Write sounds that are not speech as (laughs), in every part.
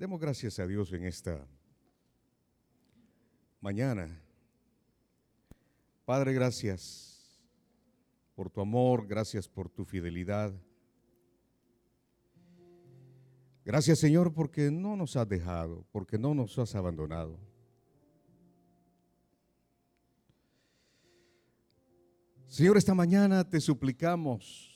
Demos gracias a Dios en esta mañana. Padre, gracias por tu amor, gracias por tu fidelidad. Gracias Señor porque no nos has dejado, porque no nos has abandonado. Señor, esta mañana te suplicamos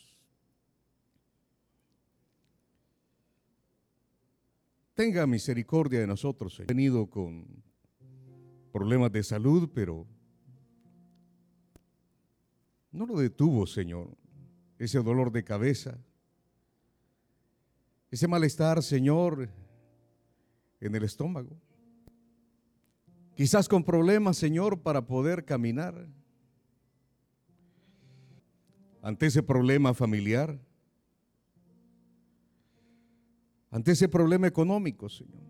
tenga misericordia de nosotros. He venido con problemas de salud, pero no lo detuvo, Señor, ese dolor de cabeza, ese malestar, Señor, en el estómago. Quizás con problemas, Señor, para poder caminar. Ante ese problema familiar, ante ese problema económico, Señor.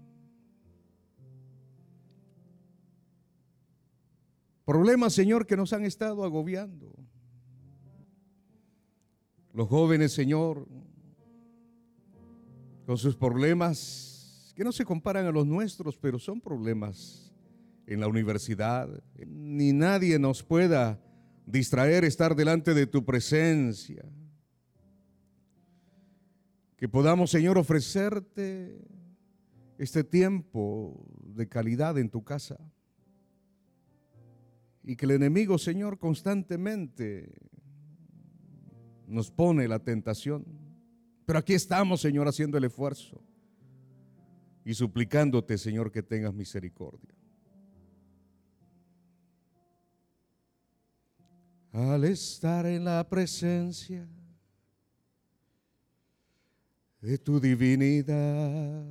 Problemas, Señor, que nos han estado agobiando. Los jóvenes, Señor, con sus problemas que no se comparan a los nuestros, pero son problemas en la universidad. Ni nadie nos pueda distraer estar delante de tu presencia. Que podamos, Señor, ofrecerte este tiempo de calidad en tu casa. Y que el enemigo, Señor, constantemente nos pone la tentación. Pero aquí estamos, Señor, haciendo el esfuerzo y suplicándote, Señor, que tengas misericordia. Al estar en la presencia de tu divinidad.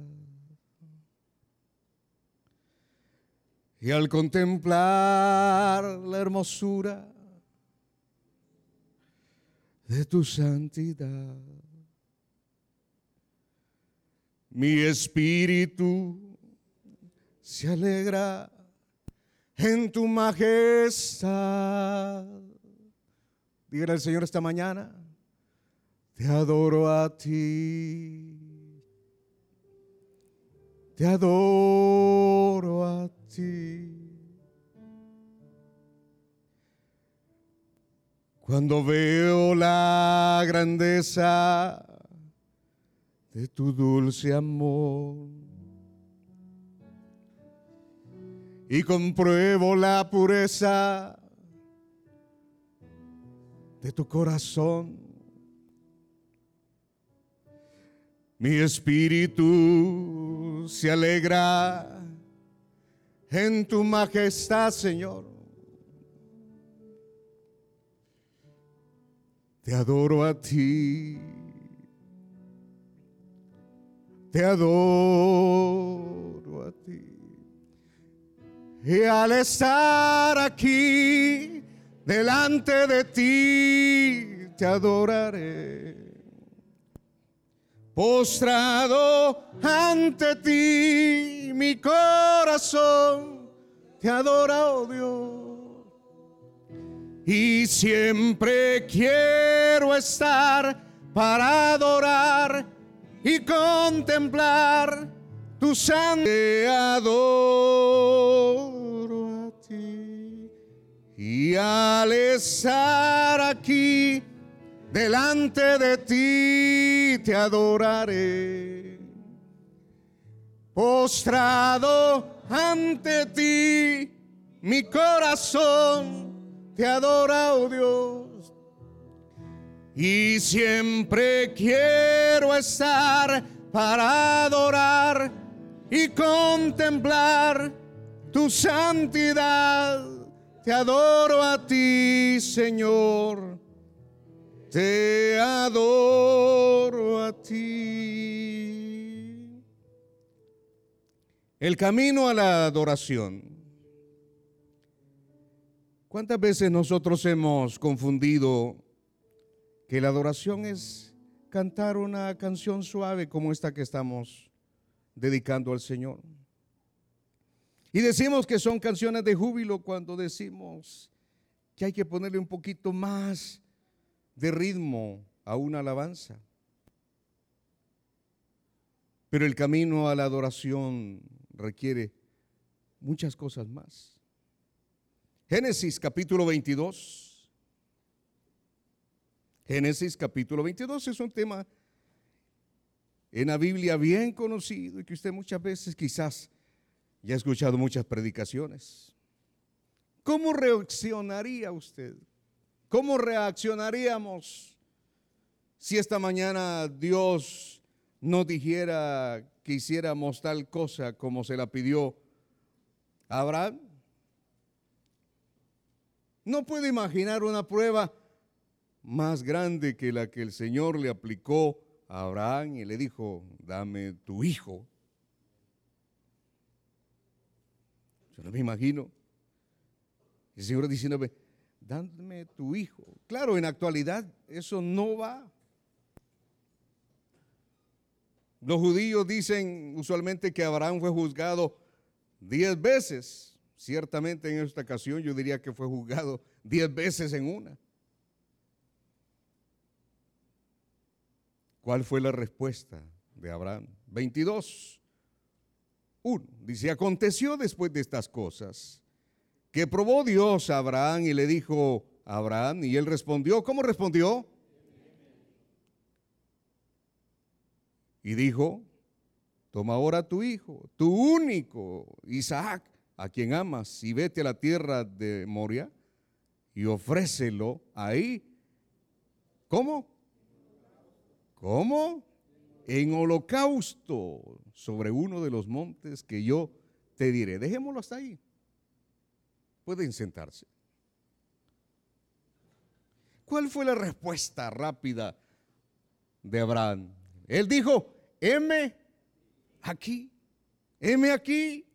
Y al contemplar la hermosura de tu santidad, mi espíritu se alegra en tu majestad. Dígale al Señor esta mañana, te adoro a ti. Te adoro a ti. Cuando veo la grandeza de tu dulce amor y compruebo la pureza de tu corazón, Mi espíritu se alegra en tu majestad, Señor. Te adoro a ti. Te adoro a ti. Y al estar aquí delante de ti, te adoraré Postrado ante ti, mi corazón te adora, oh Dios. Y siempre quiero estar para adorar y contemplar tu sangre. Te adoro a ti. Y al estar aquí, delante de ti te adoraré. Postrado ante ti, mi corazón te adora, oh Dios. Y siempre quiero estar para adorar y contemplar tu santidad. Te adoro a ti, Señor te adoro a ti. El camino a la adoración. ¿Cuántas veces nosotros hemos confundido que la adoración es cantar una canción suave como esta que estamos dedicando al Señor? Y decimos que son canciones de júbilo cuando decimos que hay que ponerle un poquito más de ritmo a una alabanza. Pero el camino a la adoración requiere muchas cosas más. Génesis capítulo 22. Génesis capítulo 22 es un tema en la Biblia bien conocido y que usted muchas veces quizás ya ha escuchado muchas predicaciones. ¿Cómo reaccionaría usted? ¿Cómo reaccionaríamos si esta mañana Dios nos dijera que hiciéramos tal cosa como se la pidió a Abraham? No puede imaginar una prueba más grande que la que el Señor le aplicó a Abraham y le dijo, dame tu hijo. Yo no me imagino. El Señor diciéndome, dame tu hijo. Claro, en actualidad eso no va. Los judíos dicen usualmente que Abraham fue juzgado diez veces. Ciertamente en esta ocasión yo diría que fue juzgado diez veces en una. ¿Cuál fue la respuesta de Abraham? 22. 1. Dice, aconteció después de estas cosas que probó Dios a Abraham y le dijo a Abraham, y él respondió, ¿cómo respondió? Y dijo, toma ahora tu hijo, tu único Isaac, a quien amas, y vete a la tierra de Moria y ofrécelo ahí. ¿Cómo? ¿Cómo? En holocausto sobre uno de los montes que yo te diré. Dejémoslo hasta ahí. Pueden sentarse. ¿Cuál fue la respuesta rápida de Abraham? Él dijo, heme aquí, heme aquí.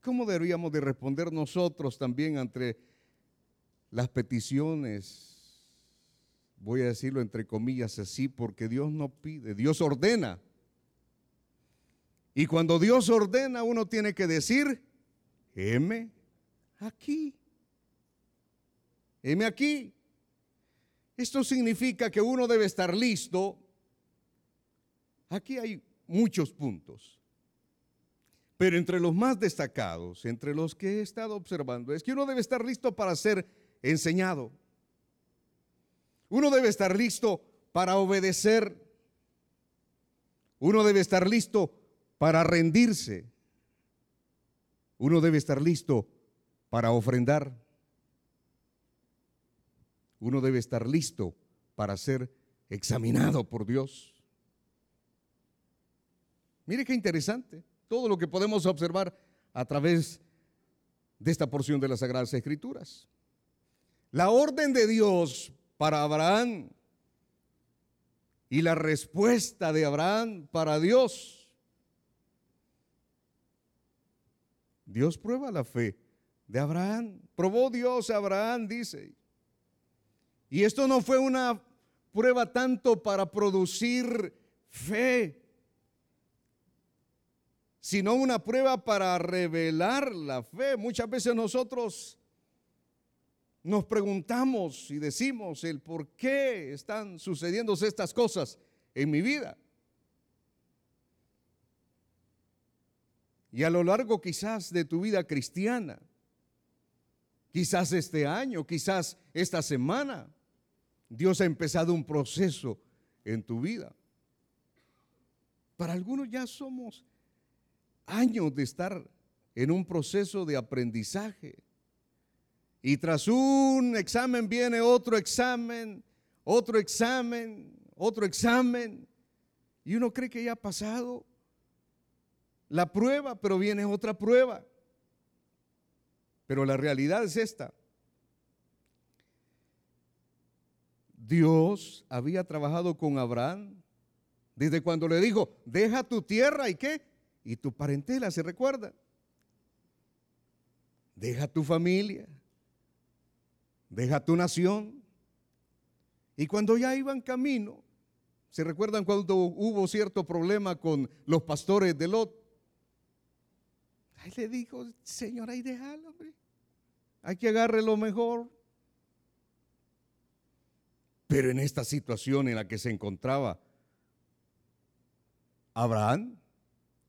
¿Cómo deberíamos de responder nosotros también ante las peticiones voy a decirlo entre comillas así, porque Dios no pide, Dios ordena. Y cuando Dios ordena, uno tiene que decir, heme aquí, heme aquí. Esto significa que uno debe estar listo. Aquí hay muchos puntos. Pero entre los más destacados, entre los que he estado observando, es que uno debe estar listo para ser enseñado. Uno debe estar listo para obedecer. Uno debe estar listo para rendirse. Uno debe estar listo para ofrendar. Uno debe estar listo para ser examinado por Dios. Mire qué interesante todo lo que podemos observar a través de esta porción de las Sagradas Escrituras. La orden de Dios para Abraham y la respuesta de Abraham para Dios. Dios prueba la fe de Abraham. Probó Dios a Abraham, dice. Y esto no fue una prueba tanto para producir fe, sino una prueba para revelar la fe. Muchas veces nosotros nos preguntamos y decimos el por qué están sucediendo estas cosas en mi vida. Y a lo largo quizás de tu vida cristiana, quizás este año, quizás esta semana, Dios ha empezado un proceso en tu vida. Para algunos ya somos años de estar en un proceso de aprendizaje y tras un examen viene otro examen, otro examen, otro examen. Y uno cree que ya ha pasado la prueba, pero viene otra prueba. Pero la realidad es esta. Dios había trabajado con Abraham desde cuando le dijo, deja tu tierra y qué, y tu parentela, ¿se recuerda? Deja tu familia, deja tu nación. Y cuando ya iban camino, ¿se recuerdan cuando hubo cierto problema con los pastores de Lot? Le dijo, Señor, ahí déjalo. Hay que agarre lo mejor. Pero en esta situación en la que se encontraba Abraham,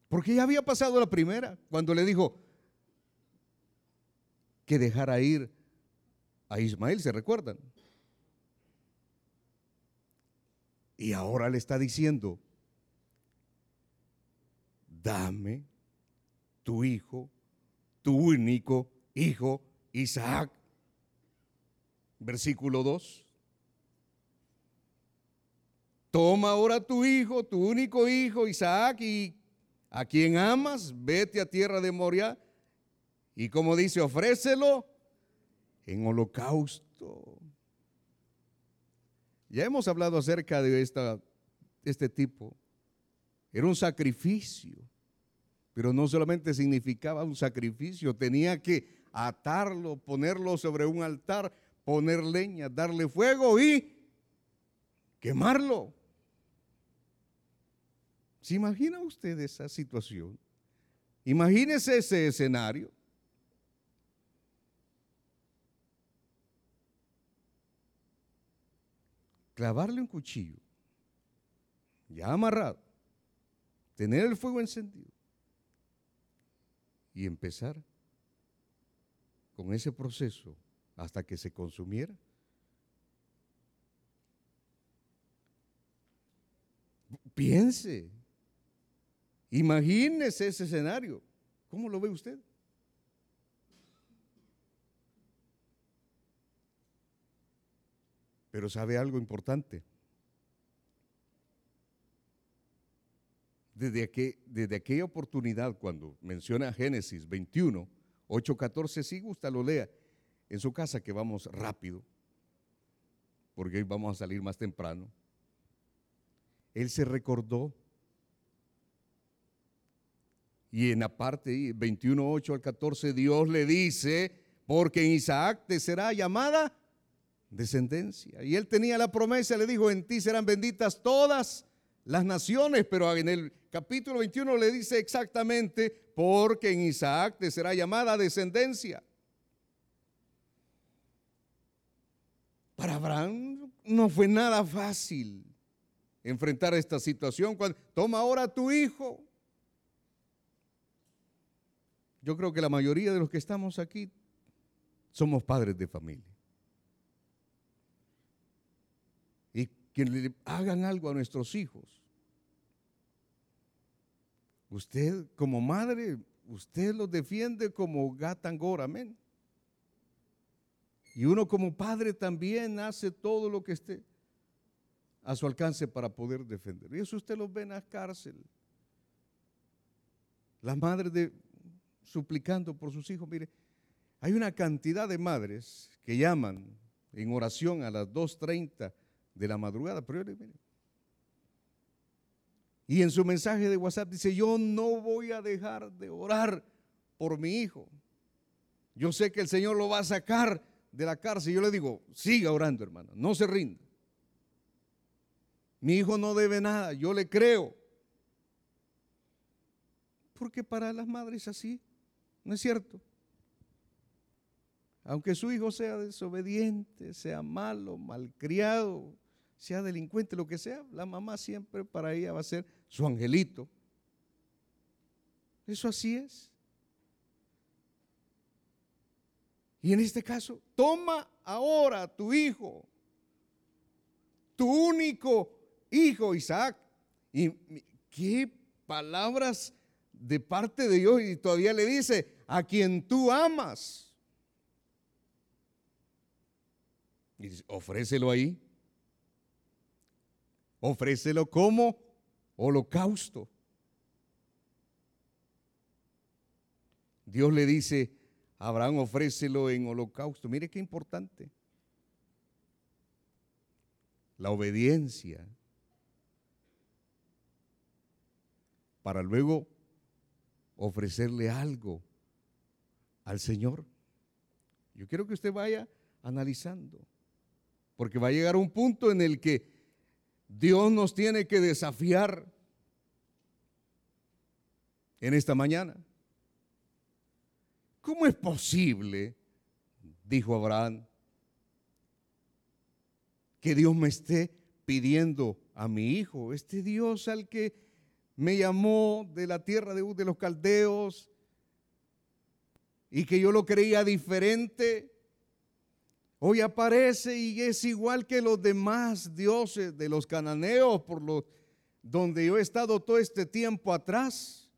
porque ya había pasado la primera, cuando le dijo que dejara ir a Ismael, ¿se recuerdan? Y ahora le está diciendo, dame tu hijo, tu único hijo, Isaac. Versículo 2. Toma ahora tu hijo, tu único hijo, Isaac, y a quien amas, vete a tierra de Moria. Y como dice, ofrécelo en holocausto. Ya hemos hablado acerca de esta, este tipo. Era un sacrificio, pero no solamente significaba un sacrificio, tenía que atarlo, ponerlo sobre un altar, poner leña, darle fuego y quemarlo. ¿Se imagina usted esa situación? Imagínese ese escenario. Clavarle un cuchillo, ya amarrado, tener el fuego encendido y empezar con ese proceso hasta que se consumiera. Piense, imagínese ese escenario. ¿Cómo lo ve usted? Pero sabe algo importante. Desde, desde aquella oportunidad, cuando menciona Génesis 21, 8, 14, si gusta lo lea en su casa que vamos rápido, porque hoy vamos a salir más temprano. Él se recordó y en la parte 21, 8 al 14, Dios le dice, porque en Isaac te será llamada descendencia. Y él tenía la promesa, le dijo, en ti serán benditas todas las naciones, pero en el capítulo 21 le dice exactamente, porque en Isaac te será llamada descendencia. Para Abraham no fue nada fácil enfrentar esta situación. Cuando, Toma ahora a tu hijo. Yo creo que la mayoría de los que estamos aquí somos padres de familia. Y que le hagan algo a nuestros hijos Usted como madre, usted los defiende como gatangor, amén. Y uno como padre también hace todo lo que esté a su alcance para poder defender. Y eso usted los ve en la cárcel. Las madres suplicando por sus hijos. Mire, hay una cantidad de madres que llaman en oración a las 2.30 de la madrugada. Pero mire, y en su mensaje de WhatsApp dice, yo no voy a dejar de orar por mi hijo. Yo sé que el Señor lo va a sacar de la cárcel. Yo le digo, siga orando, hermano, no se rinda. Mi hijo no debe nada, yo le creo. Porque para las madres así, ¿no es cierto? Aunque su hijo sea desobediente, sea malo, malcriado, sea delincuente, lo que sea, la mamá siempre para ella va a ser su angelito. Eso así es. Y en este caso, toma ahora tu hijo, tu único hijo Isaac. Y qué palabras de parte de Dios y todavía le dice, a quien tú amas. Y dice, ofrécelo ahí. Ofrécelo como holocausto. Dios le dice, Abraham ofrécelo en holocausto. Mire qué importante. La obediencia. Para luego ofrecerle algo al Señor. Yo quiero que usted vaya analizando, porque va a llegar un punto en el que Dios nos tiene que desafiar en esta mañana. ¿Cómo es posible, dijo Abraham, que Dios me esté pidiendo a mi hijo, este Dios al que me llamó de la tierra de, de los caldeos y que yo lo creía diferente, hoy aparece y es igual que los demás dioses de los cananeos por los donde yo he estado todo este tiempo atrás.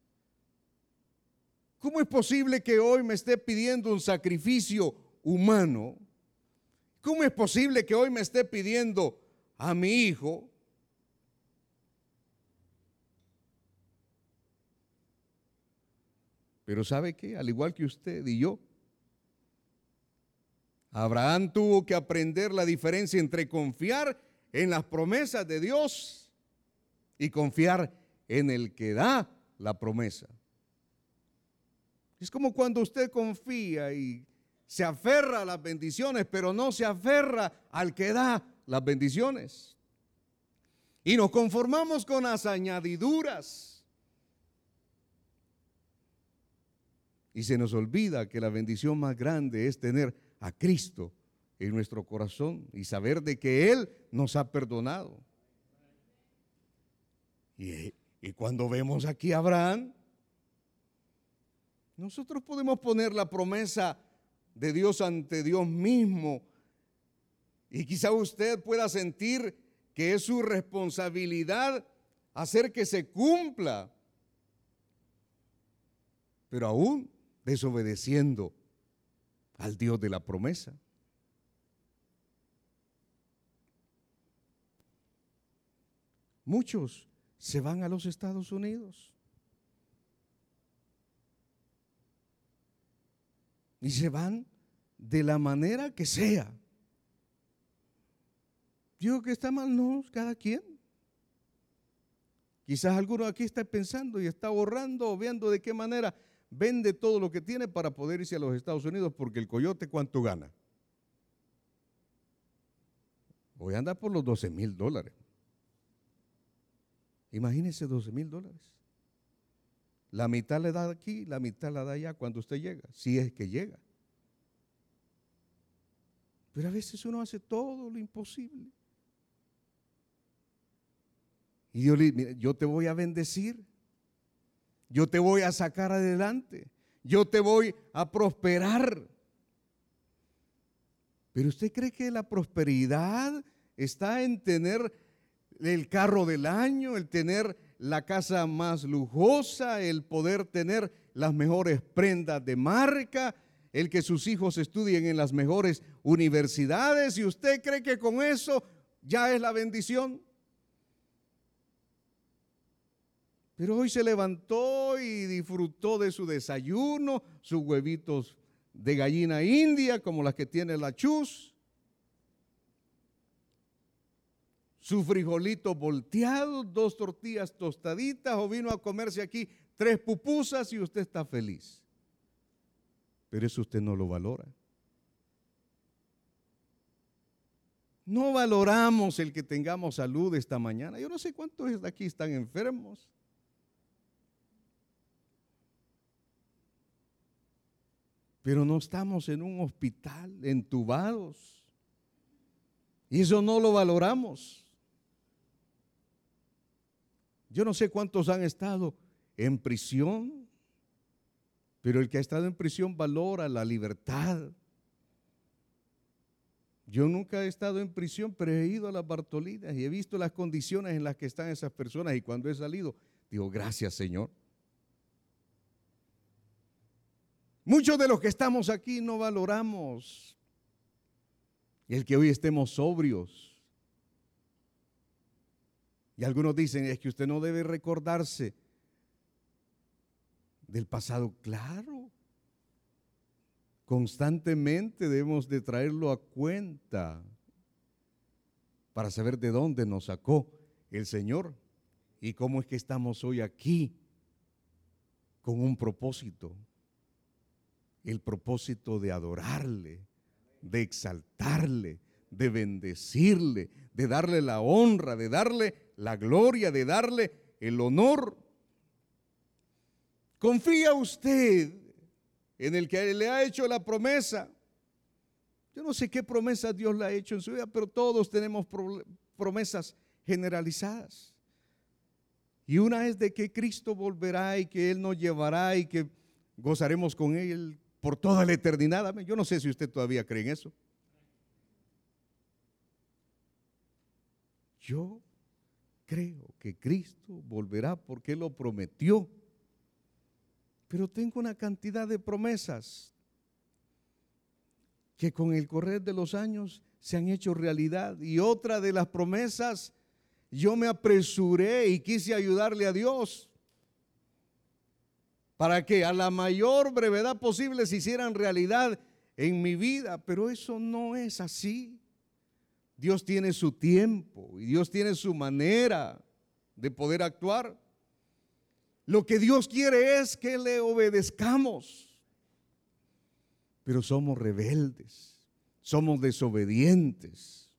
¿Cómo es posible que hoy me esté pidiendo un sacrificio humano? ¿Cómo es posible que hoy me esté pidiendo a mi hijo? Pero ¿sabe qué? Al igual que usted y yo, Abraham tuvo que aprender la diferencia entre confiar en las promesas de Dios y confiar en el que da la promesa. Es como cuando usted confía y se aferra a las bendiciones, pero no se aferra al que da las bendiciones. Y nos conformamos con las añadiduras Y se nos olvida que la bendición más grande es tener a Cristo en nuestro corazón y saber de que Él nos ha perdonado. Y, cuando vemos aquí a Abraham, nosotros podemos poner la promesa de Dios ante Dios mismo. Y quizá usted pueda sentir que es su responsabilidad hacer que se cumpla. Pero aún desobedeciendo al Dios de la promesa. Muchos se van a los Estados Unidos y se van de la manera que sea. Digo que está mal, no, cada quien. Quizás alguno aquí está pensando y está ahorrando o viendo de qué manera vende todo lo que tiene para poder irse a los Estados Unidos porque el coyote cuánto gana. Hoy anda por los 12 mil dólares. Imagínese 12 mil dólares. La mitad le da aquí, la mitad la da allá cuando usted llega, si es que llega. Pero a veces uno hace todo lo imposible. Y Dios le yo te voy a bendecir yo te voy a sacar adelante, yo te voy a prosperar. Pero usted cree que la prosperidad está en tener el carro del año, el tener la casa más lujosa, el poder tener las mejores prendas de marca, el que sus hijos estudien en las mejores universidades y usted cree que con eso ya es la bendición. Pero hoy se levantó y disfrutó de su desayuno, sus huevitos de gallina india, como las que tiene la chus, su frijolito volteado, dos tortillas tostaditas, o vino a comerse aquí tres pupusas y usted está feliz. Pero eso usted no lo valora. No valoramos el que tengamos salud esta mañana. Yo no sé cuántos de aquí están enfermos. Pero no estamos en un hospital entubados. Y eso no lo valoramos. Yo no sé cuántos han estado en prisión, pero el que ha estado en prisión valora la libertad. Yo nunca he estado en prisión, pero he ido a las Bartolinas y he visto las condiciones en las que están esas personas y cuando he salido, digo, gracias Señor. Muchos de los que estamos aquí no valoramos el que hoy estemos sobrios. Y algunos dicen, es que usted no debe recordarse del pasado. Claro, constantemente debemos de traerlo a cuenta para saber de dónde nos sacó el Señor y cómo es que estamos hoy aquí con un propósito el propósito de adorarle, de exaltarle, de bendecirle, de darle la honra, de darle la gloria, de darle el honor. ¿Confía usted en el que le ha hecho la promesa? Yo no sé qué promesa Dios le ha hecho en su vida, pero todos tenemos promesas generalizadas. Y una es de que Cristo volverá y que Él nos llevará y que gozaremos con Él por toda la eternidad. Yo no sé si usted todavía cree en eso. Yo creo que Cristo volverá porque lo prometió. Pero tengo una cantidad de promesas que con el correr de los años se han hecho realidad. Y otra de las promesas, yo me apresuré y quise ayudarle a Dios para que a la mayor brevedad posible se hicieran realidad en mi vida. Pero eso no es así. Dios tiene su tiempo y Dios tiene su manera de poder actuar. Lo que Dios quiere es que le obedezcamos pero somos rebeldes, somos desobedientes.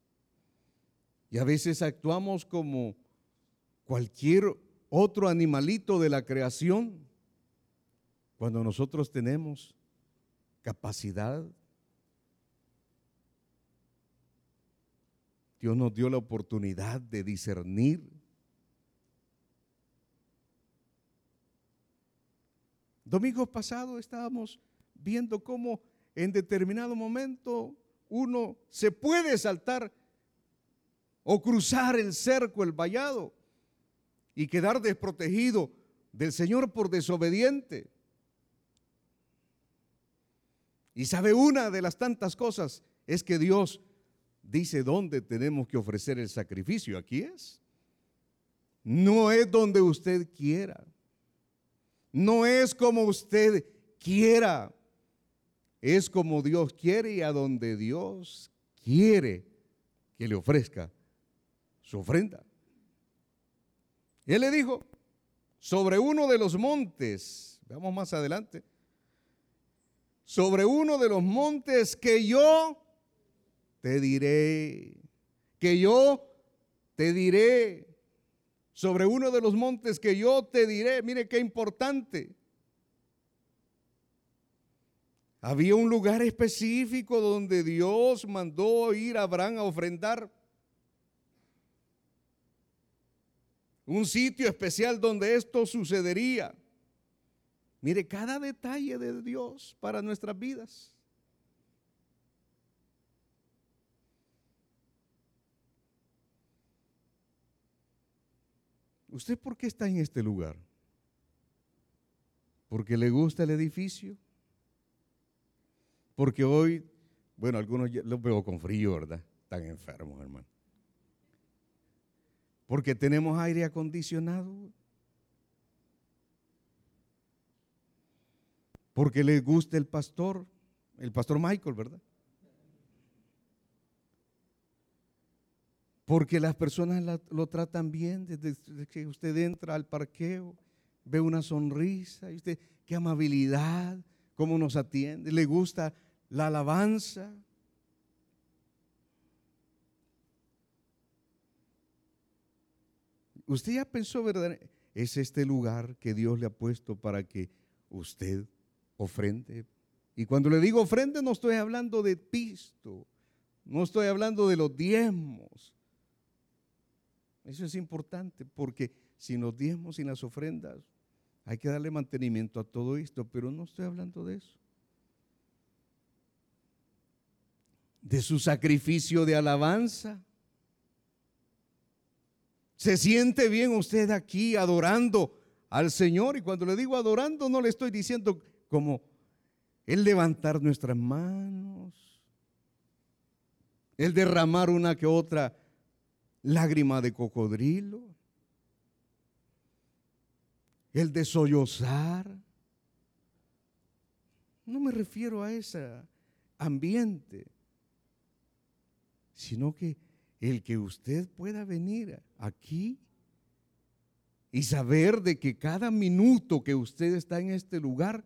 Y a veces actuamos como cualquier otro animalito de la creación, cuando nosotros tenemos capacidad. Dios nos dio la oportunidad de discernir. Domingo pasado estábamos viendo cómo en determinado momento uno se puede saltar o cruzar el cerco, el vallado, y quedar desprotegido del Señor por desobediente. Y sabe una de las tantas cosas es que Dios dice dónde tenemos que ofrecer el sacrificio. Aquí es. No es donde usted quiera. No es como usted quiera es como Dios quiere y a donde Dios quiere que le ofrezca su ofrenda. Él le dijo, sobre uno de los montes, veamos más adelante, sobre uno de los montes que yo te diré, que yo te diré, sobre uno de los montes que yo te diré, mire qué importante. Había un lugar específico donde Dios mandó ir a Abraham a ofrendar. Un sitio especial donde esto sucedería. Mire cada detalle de Dios para nuestras vidas. ¿Usted por qué está en este lugar? ¿Porque le gusta el edificio? Porque hoy, bueno, algunos los veo con frío, ¿verdad? Están enfermos, hermano. Porque tenemos aire acondicionado. Porque les gusta el pastor, el pastor Michael, ¿verdad? Porque las personas lo tratan bien desde que usted entra al parqueo, ve una sonrisa, y usted, qué amabilidad, cómo nos atiende, le gusta la alabanza. Usted ya pensó, ¿verdad? Es este lugar que Dios le ha puesto para que usted ofrende. Y cuando le digo ofrende, no estoy hablando de pisto, no estoy hablando de los diezmos. Eso es importante porque sin los diezmos, sin las ofrendas, hay que darle mantenimiento a todo esto, pero no estoy hablando de eso. De su sacrificio de alabanza. ¿Se siente bien usted aquí adorando al Señor? Y cuando le digo adorando, no le estoy diciendo como el levantar nuestras manos, el derramar una que otra lágrima de cocodrilo el de sollozar. No me refiero a ese ambiente, sino que el que usted pueda venir aquí y saber de que cada minuto que usted está en este lugar,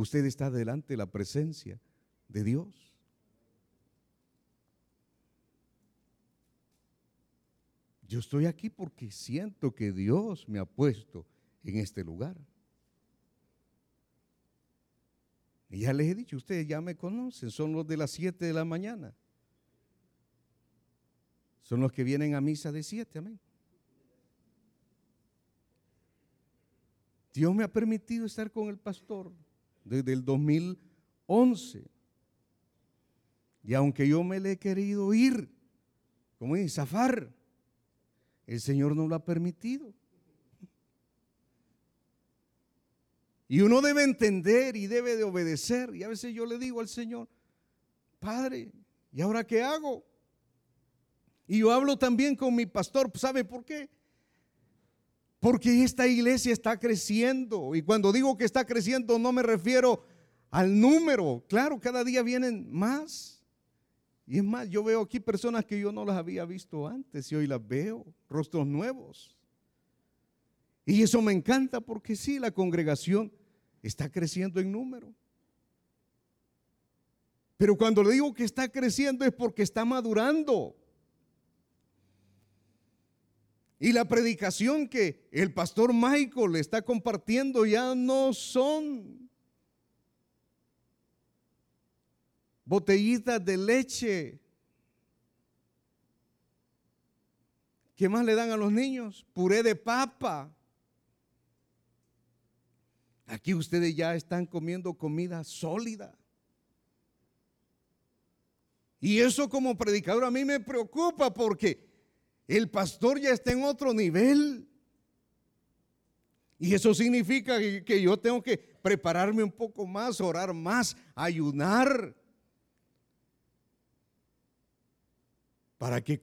usted está delante de la presencia de Dios. Yo estoy aquí porque siento que Dios me ha puesto en este lugar. Y ya les he dicho, ustedes ya me conocen, son los de las 7 de la mañana. Son los que vienen a misa de 7, amén. Dios me ha permitido estar con el pastor desde el 2011. Y aunque yo me le he querido ir, como dice, zafar, el Señor no lo ha permitido. Y uno debe entender y debe de obedecer. Y a veces yo le digo al Señor, Padre, ¿y ahora qué hago? Y yo hablo también con mi pastor, ¿sabe por qué? Porque esta iglesia está creciendo. Y cuando digo que está creciendo no me refiero al número. Claro, cada día vienen más. Y es más, yo veo aquí personas que yo no las había visto antes y hoy las veo, rostros nuevos. Y eso me encanta porque sí, la congregación está creciendo en número. Pero cuando le digo que está creciendo es porque está madurando. Y la predicación que el pastor Michael le está compartiendo ya no son botellitas de leche. ¿Qué más le dan a los niños? Puré de papa. Aquí ustedes ya están comiendo comida sólida. Y eso como predicador a mí me preocupa porque el pastor ya está en otro nivel. Y eso significa que yo tengo que prepararme un poco más, orar más, ayunar. Para que,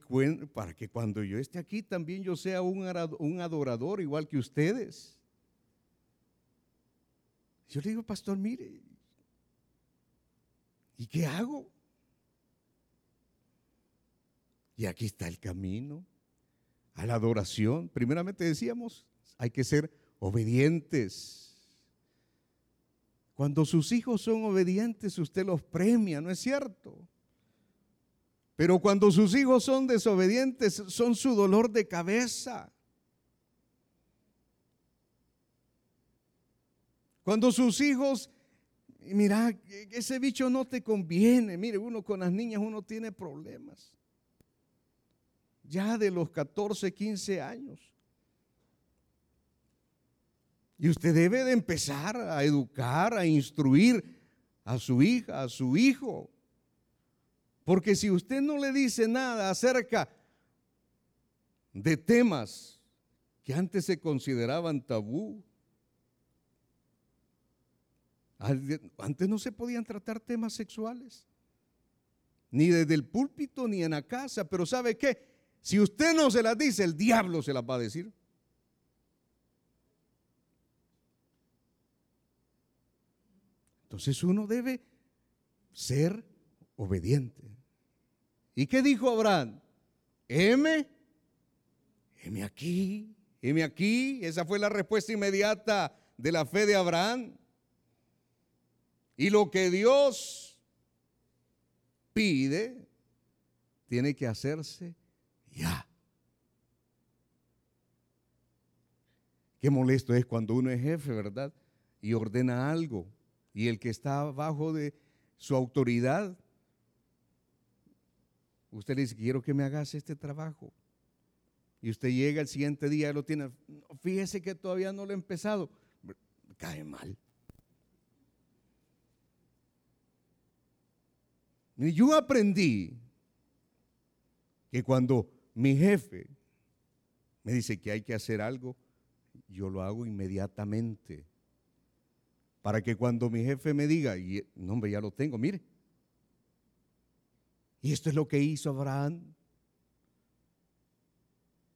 cuando yo esté aquí también yo sea un adorador igual que ustedes. Yo le digo, pastor, mire, ¿y qué hago? Y aquí está el camino a la adoración. Primeramente decíamos, hay que ser obedientes. Cuando sus hijos son obedientes, usted los premia, ¿no es cierto? Pero cuando sus hijos son desobedientes, son su dolor de cabeza. Cuando sus hijos, mira, ese bicho no te conviene. Mire, uno con las niñas, uno tiene problemas. Ya de los 14, 15 años. Y usted debe de empezar a educar, a instruir a su hija, a su hijo. Porque si usted no le dice nada acerca de temas que antes se consideraban tabú, antes no se podían tratar temas sexuales, ni desde el púlpito ni en la casa, pero ¿sabe qué? Si usted no se las dice, el diablo se las va a decir. Entonces uno debe ser obediente. ¿Y qué dijo Abraham? M, M aquí, M aquí. Esa fue la respuesta inmediata de la fe de Abraham. Y lo que Dios pide tiene que hacerse ya. Qué molesto es cuando uno es jefe, ¿verdad? Y ordena algo. Y el que está abajo de su autoridad, usted le dice, quiero que me hagas este trabajo. Y usted llega el siguiente día y lo tiene. Fíjese que todavía no lo he empezado. Cae mal. Y yo aprendí que cuando mi jefe me dice que hay que hacer algo, yo lo hago inmediatamente. Para que cuando mi jefe me diga, y no, hombre, ya lo tengo, mire. Y esto es lo que hizo Abraham.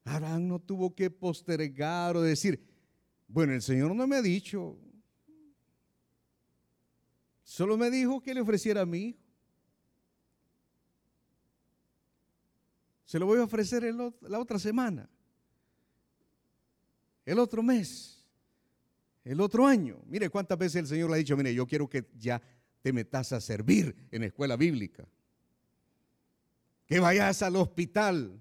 Abraham no tuvo que postergar o decir, bueno, el Señor no me ha dicho, solo me dijo que le ofreciera a mi hijo. Se lo voy a ofrecer la otra semana, el otro mes, el otro año. Mire cuántas veces el Señor le ha dicho, mire, yo quiero que ya te metas a servir en la escuela bíblica. Que vayas al hospital.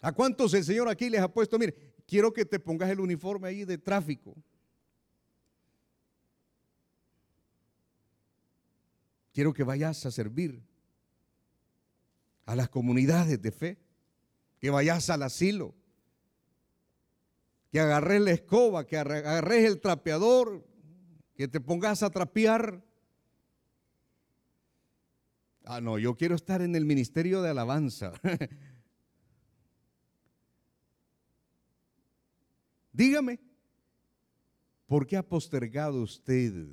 ¿A cuántos el Señor aquí les ha puesto? Mire, quiero que te pongas el uniforme ahí de tráfico. Quiero que vayas a servir a las comunidades de fe, que vayas al asilo, que agarres la escoba, que agarres el trapeador, que te pongas a trapear. Ah, no, yo quiero estar en el ministerio de alabanza. (laughs) Dígame, ¿por qué ha postergado usted?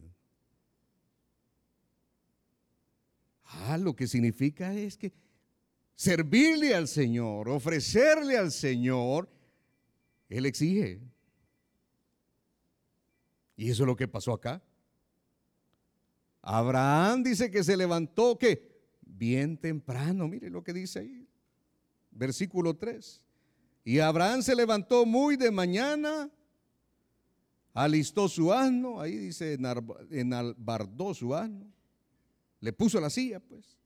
Ah, lo que significa es que servirle al Señor, ofrecerle al Señor, Él exige. Y eso es lo que pasó acá. Abraham dice que se levantó que bien temprano, mire lo que dice ahí. Versículo 3. Y Abraham se levantó muy de mañana, alistó su asno, ahí dice enalbardó su asno, le puso la silla, pues.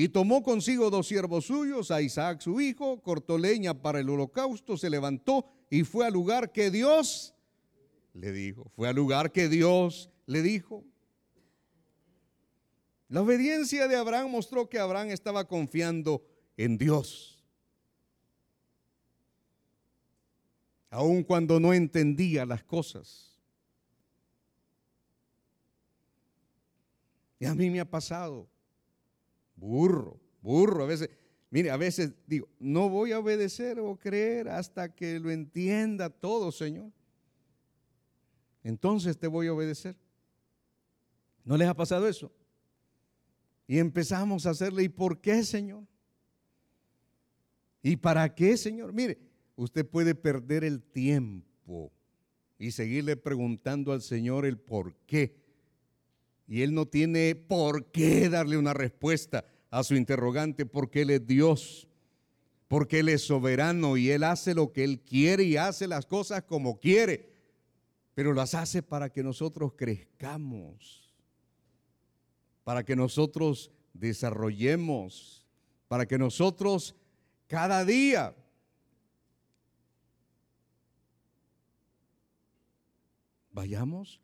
Y tomó consigo dos siervos suyos, a Isaac su hijo, cortó leña para el holocausto, se levantó y fue al lugar que Dios le dijo. Fue al lugar que Dios le dijo. La obediencia de Abraham mostró que Abraham estaba confiando en Dios. Aun cuando no entendía las cosas. Y a mí me ha pasado. Burro, burro. A veces, mire, a veces digo, no voy a obedecer o creer hasta que lo entienda todo, Señor. Entonces te voy a obedecer. ¿No les ha pasado eso? Y empezamos a hacerle, ¿y por qué, Señor? ¿Y para qué, Señor? Mire, usted puede perder el tiempo y seguirle preguntando al Señor el por qué. Y Él no tiene por qué darle una respuesta a su interrogante, porque Él es Dios, porque Él es soberano y Él hace lo que Él quiere y hace las cosas como quiere, pero las hace para que nosotros crezcamos para que nosotros desarrollemos, para que nosotros cada día vayamos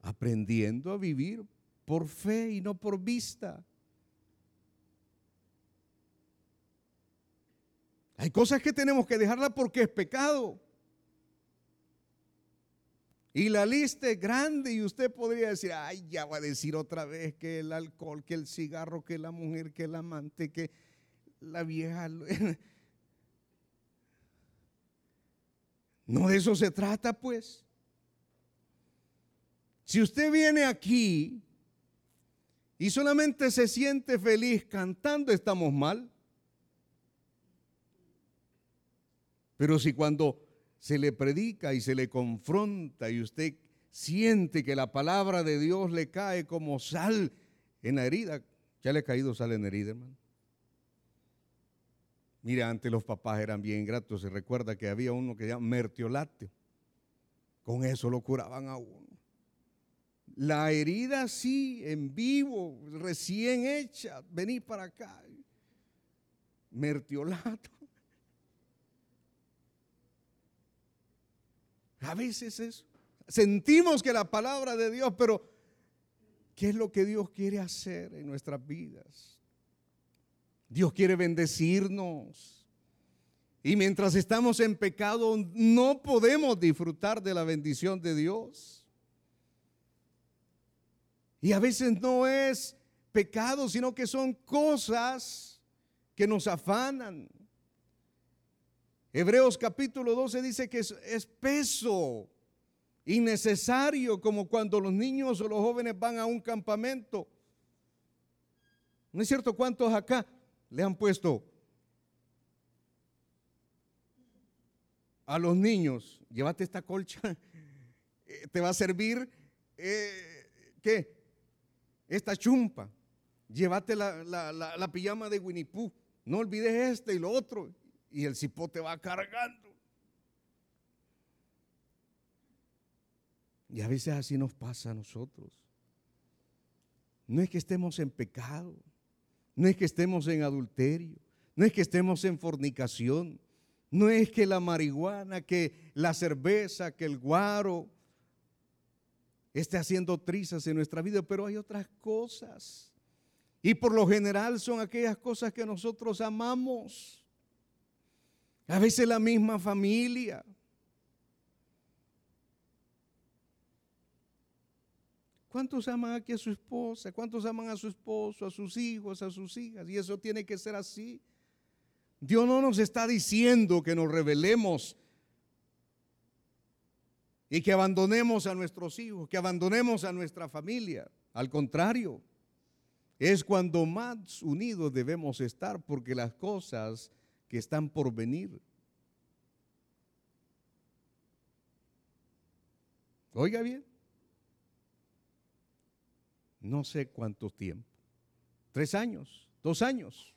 aprendiendo a vivir por fe y no por vista. Hay cosas que tenemos que dejarla porque es pecado. Y la lista es grande y usted podría decir, ay, ya va a decir otra vez que el alcohol, que el cigarro, que la mujer, que el amante, que la vieja. (laughs) No de eso se trata, pues. Si usted viene aquí y solamente se siente feliz cantando, estamos mal. Pero si cuando se le predica y se le confronta y usted siente que la palabra de Dios le cae como sal en la herida. ¿Ya le ha caído sal en la herida, hermano? Mira, antes los papás eran bien gratos. Se recuerda que había uno que se llama mertiolate. Con eso lo curaban a uno. La herida sí, en vivo, recién hecha. Vení para acá. Mertiolato. A veces eso. Sentimos que la palabra de Dios, pero ¿qué es lo que Dios quiere hacer en nuestras vidas? Dios quiere bendecirnos. Y mientras estamos en pecado, no podemos disfrutar de la bendición de Dios. Y a veces no es pecado, sino que son cosas que nos afanan, Hebreos capítulo 12 dice que es, peso innecesario como cuando los niños o los jóvenes van a un campamento. ¿No es cierto cuántos acá le han puesto a los niños, llévate esta colcha, (laughs) eh, te va a servir, eh, ¿qué? Esta chumpa, llévate la, la pijama de Winnie Pooh, no olvides este y lo otro y el cipote va cargando. Y a veces así nos pasa a nosotros. No es que estemos en pecado, no es que estemos en adulterio, no es que estemos en fornicación, no es que la marihuana, que la cerveza, que el guaro esté haciendo trizas en nuestra vida, pero hay otras cosas. Y por lo general son aquellas cosas que nosotros amamos. A veces la misma familia. ¿Cuántos aman aquí a su esposa? ¿Cuántos aman a su esposo, a sus hijos, a sus hijas? Y eso tiene que ser así. Dios no nos está diciendo que nos revelemos y que abandonemos a nuestros hijos, que abandonemos a nuestra familia. Al contrario, es cuando más unidos debemos estar porque las cosas que están por venir. Oiga bien, no sé cuánto tiempo, tres años, dos años.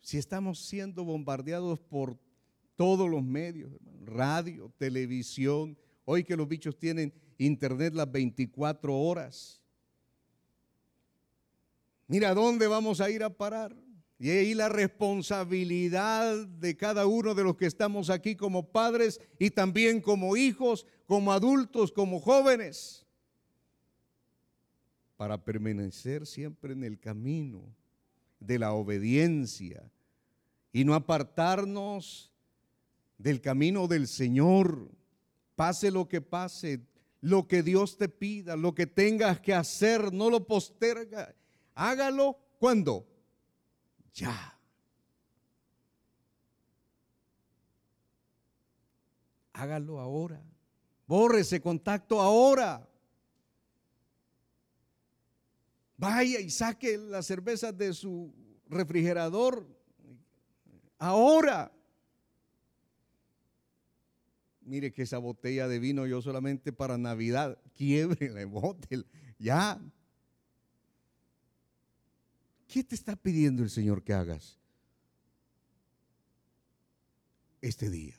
Si estamos siendo bombardeados por todos los medios, radio, televisión, hoy que los bichos tienen internet las 24 horas. Mira, ¿dónde vamos a ir a parar? Y ahí la responsabilidad de cada uno de los que estamos aquí como padres y también como hijos, como adultos, como jóvenes, para permanecer siempre en el camino de la obediencia y no apartarnos del camino del Señor. Pase lo que pase, lo que Dios te pida, lo que tengas que hacer, no lo posterga. Hágalo cuando. Ya. Hágalo ahora. Borre ese contacto ahora. Vaya y saque las cervezas de su refrigerador ahora. Mire que esa botella de vino yo solamente para Navidad, (laughs) quiebre, bote, ya. ¿Qué te está pidiendo el Señor que hagas este día?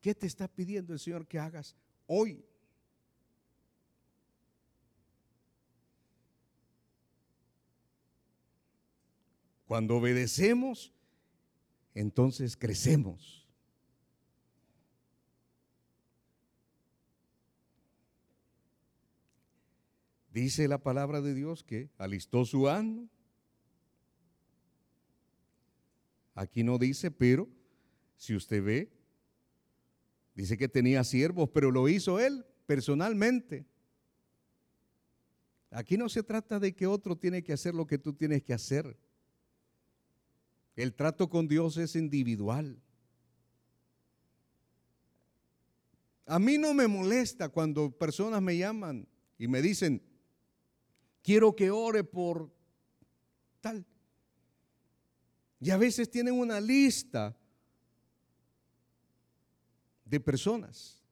¿Qué te está pidiendo el Señor que hagas hoy? Cuando obedecemos, entonces crecemos. Dice la palabra de Dios que alistó su ano. Aquí no dice, pero si usted ve, dice que tenía siervos, pero lo hizo él personalmente. Aquí no se trata de que otro tiene que hacer lo que tú tienes que hacer. El trato con Dios es individual. A mí no me molesta cuando personas me llaman y me dicen, quiero que ore por tal. Y a veces tienen una lista de personas.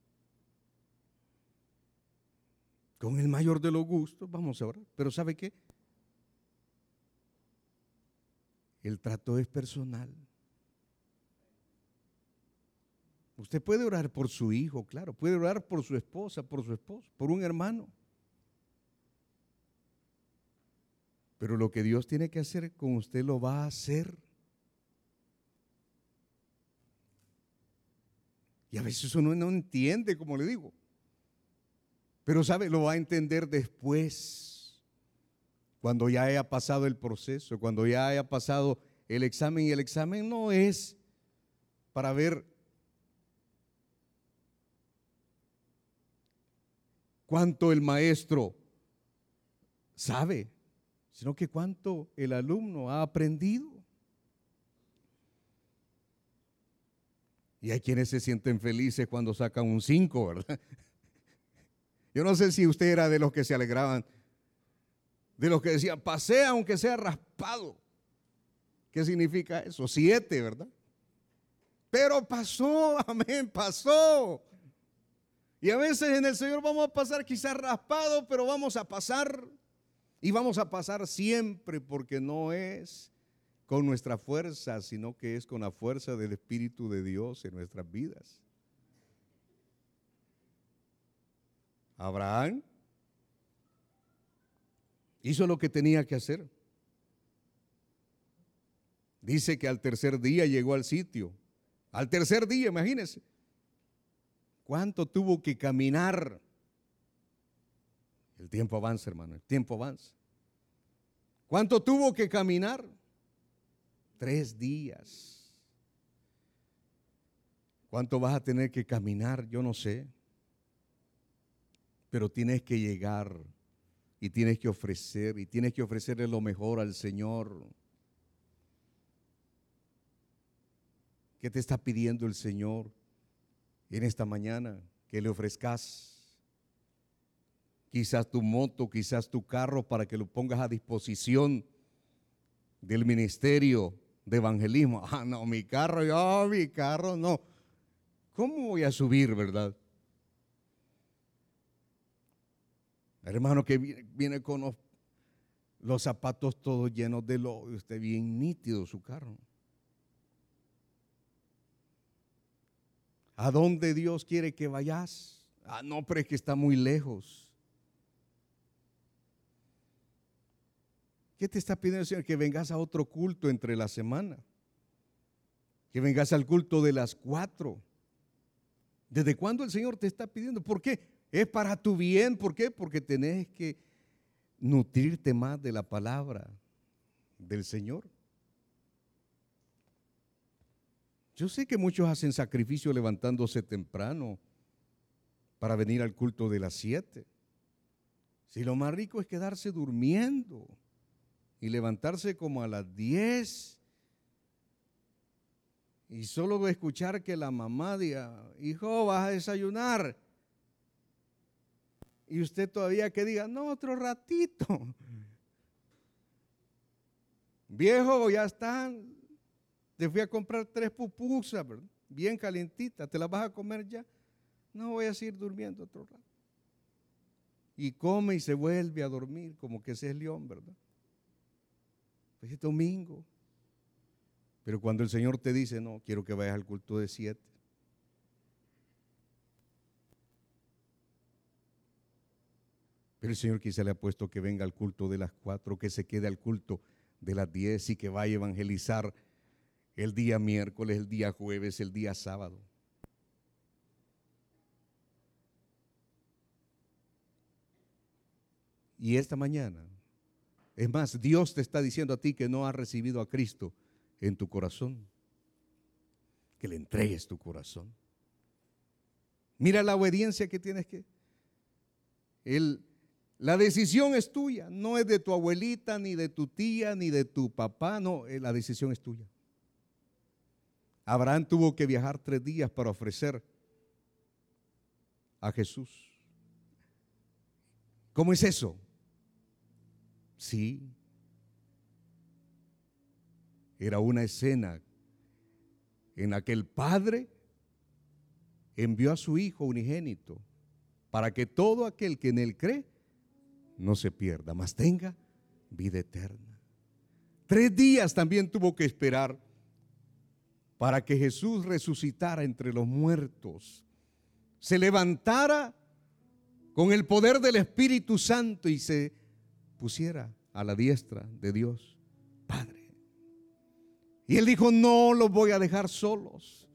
Con el mayor de los gustos, vamos a orar. Pero ¿sabe qué? El trato es personal. Usted puede orar por su hijo, claro, puede orar por su esposa, por su esposo, por un hermano. Pero lo que Dios tiene que hacer con usted lo va a hacer. Y a veces uno no entiende, como le digo. Pero sabe, lo va a entender después, cuando ya haya pasado el proceso, cuando ya haya pasado el examen. Y el examen no es para ver cuánto el maestro sabe sino que cuánto el alumno ha aprendido. Y hay quienes se sienten felices cuando sacan un 5, ¿verdad? (laughs) Yo no sé si usted era de los que se alegraban, de los que decían, pasé aunque sea raspado. ¿Qué significa eso? Siete, ¿verdad? Pero pasó, (laughs) amén, pasó. Y a veces en el Señor vamos a pasar quizás raspado, pero vamos a pasar. Y vamos a pasar siempre porque no es con nuestra fuerza, sino que es con la fuerza del Espíritu de Dios en nuestras vidas. Abraham hizo lo que tenía que hacer. Dice que al tercer día llegó al sitio. Al tercer día, imagínense. ¿Cuánto tuvo que caminar? El tiempo avanza, hermano, el tiempo avanza. ¿Cuánto tuvo que caminar? Tres días. ¿Cuánto vas a tener que caminar? Yo no sé. Pero tienes que llegar y tienes que ofrecer y tienes que ofrecerle lo mejor al Señor. ¿Qué te está pidiendo el Señor en esta mañana? Que le ofrezcas quizás tu moto, quizás tu carro para que lo pongas a disposición del ministerio de evangelismo. (laughs) Ah, no, mi carro, yo, mi carro, no. ¿Cómo voy a subir, verdad? Hermano que viene, con los, zapatos todos llenos de lodo, usted bien nítido su carro. ¿A dónde Dios quiere que vayas? Ah, no, pero es que está muy lejos. ¿Qué te está pidiendo el Señor? Que vengas a otro culto entre la semana. Que vengas al culto de las cuatro. ¿Desde cuándo el Señor te está pidiendo? ¿Por qué? Es para tu bien. ¿Por qué? Porque tenés que nutrirte más de la palabra del Señor. Yo sé que muchos hacen sacrificio levantándose temprano para venir al culto de las siete. Si lo más rico es quedarse durmiendo y levantarse como a las 10 y solo escuchar que la mamá diga, hijo, vas a desayunar. Y usted todavía que diga, no, otro ratito. (laughs) Viejo, ya están. Te fui a comprar tres pupusas, bien calientitas. ¿Te las vas a comer ya? No voy a seguir durmiendo otro rato. Y come y se vuelve a dormir como que ese es león, ¿verdad? Pues es domingo. Pero cuando el Señor te dice, no, quiero que vayas al culto de siete. Pero el Señor quizá le ha puesto que venga al culto de las cuatro, que se quede al culto de las diez y que vaya a evangelizar el día miércoles, el día jueves, el día sábado. Y esta mañana es más, Dios te está diciendo a ti que no has recibido a Cristo en tu corazón. Que le entregues tu corazón. Mira la obediencia que tienes que... El, la decisión es tuya, no es de tu abuelita, ni de tu tía, ni de tu papá, no, eh, la decisión es tuya. Abraham tuvo que viajar tres días para ofrecer a Jesús. ¿Cómo es eso? Sí. Era una escena en la que el Padre envió a su Hijo unigénito para que todo aquel que en él cree no se pierda, mas tenga vida eterna. Tres días también tuvo que esperar para que Jesús resucitara entre los muertos, se levantara con el poder del Espíritu Santo y se pusiera a la diestra de Dios, Padre. Y él dijo, no los voy a dejar solos.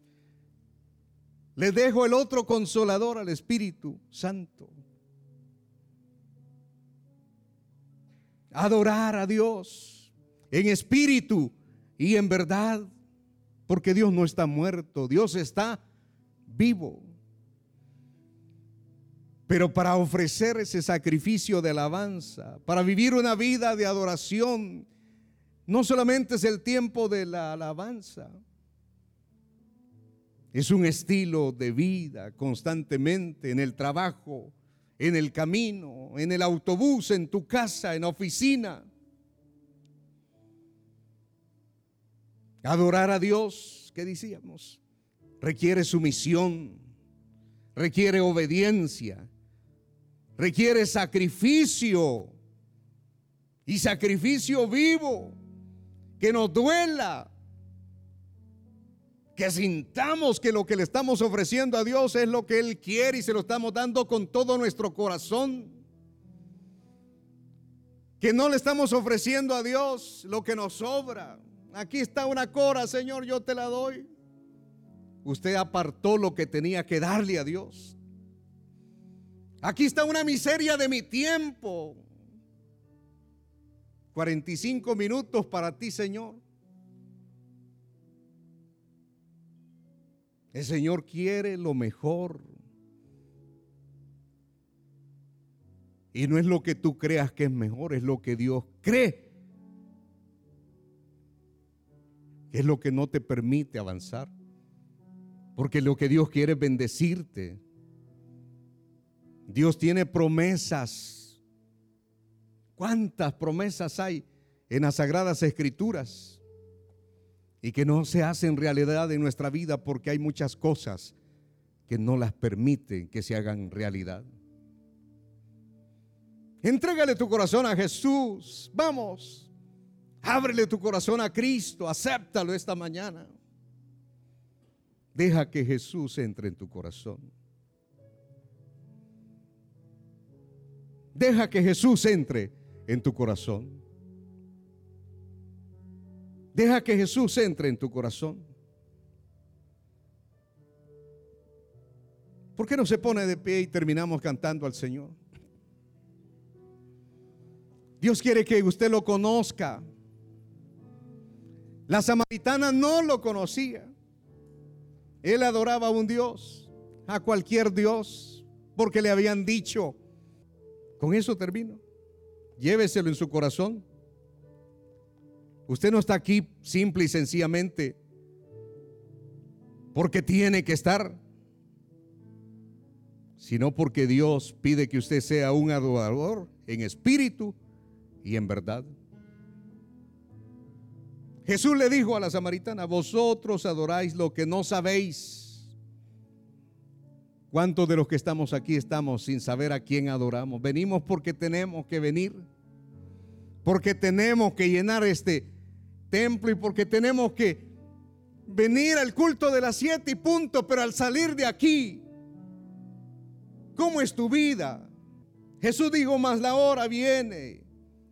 Le dejo el otro consolador al Espíritu Santo. Adorar a Dios en espíritu y en verdad, porque Dios no está muerto, Dios está vivo. Pero para ofrecer ese sacrificio de alabanza, para vivir una vida de adoración, no solamente es el tiempo de la alabanza, es un estilo de vida constantemente en el trabajo, en el camino, en el autobús, en tu casa, en la oficina. Adorar a Dios, ¿qué decíamos? Requiere sumisión, requiere obediencia, requiere sacrificio y sacrificio vivo, que nos duela, que sintamos que lo que le estamos ofreciendo a Dios es lo que Él quiere y se lo estamos dando con todo nuestro corazón. Que no le estamos ofreciendo a Dios lo que nos sobra. Aquí está una cora, Señor, yo te la doy. Usted apartó lo que tenía que darle a Dios. Aquí está una miseria de mi tiempo. 45 minutos para ti, Señor. El Señor quiere lo mejor. Y no es lo que tú creas que es mejor, es lo que Dios cree. Es lo que no te permite avanzar. Porque lo que Dios quiere es bendecirte. Dios tiene promesas. ¿Cuántas promesas hay en las sagradas escrituras? Y que no se hacen realidad en nuestra vida porque hay muchas cosas que no las permiten que se hagan realidad. Entrégale tu corazón a Jesús. Vamos. Ábrele tu corazón a Cristo. Acéptalo esta mañana. Deja que Jesús entre en tu corazón. Deja que Jesús entre en tu corazón. Deja que Jesús entre en tu corazón. ¿Por qué no se pone de pie y terminamos cantando al Señor? Dios quiere que usted lo conozca. La samaritana no lo conocía. Él adoraba a un Dios, a cualquier Dios, porque le habían dicho. Con eso termino. Lléveselo en su corazón. Usted no está aquí simple y sencillamente porque tiene que estar, sino porque Dios pide que usted sea un adorador en espíritu y en verdad. Jesús le dijo a la samaritana, vosotros adoráis lo que no sabéis. ¿Cuántos de los que estamos aquí estamos sin saber a quién adoramos? Venimos porque tenemos que venir, porque tenemos que llenar este templo y porque tenemos que venir al culto de las siete y punto, pero al salir de aquí, ¿cómo es tu vida? Jesús dijo, más la hora viene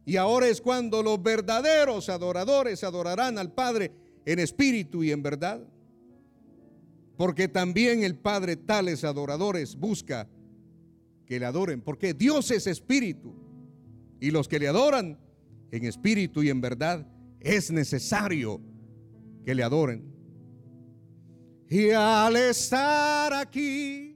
y ahora es cuando los verdaderos adoradores adorarán al Padre en espíritu y en verdad. Porque también el Padre tales adoradores busca que le adoren. Porque Dios es espíritu. Y los que le adoran en espíritu y en verdad es necesario que le adoren. Y al estar aquí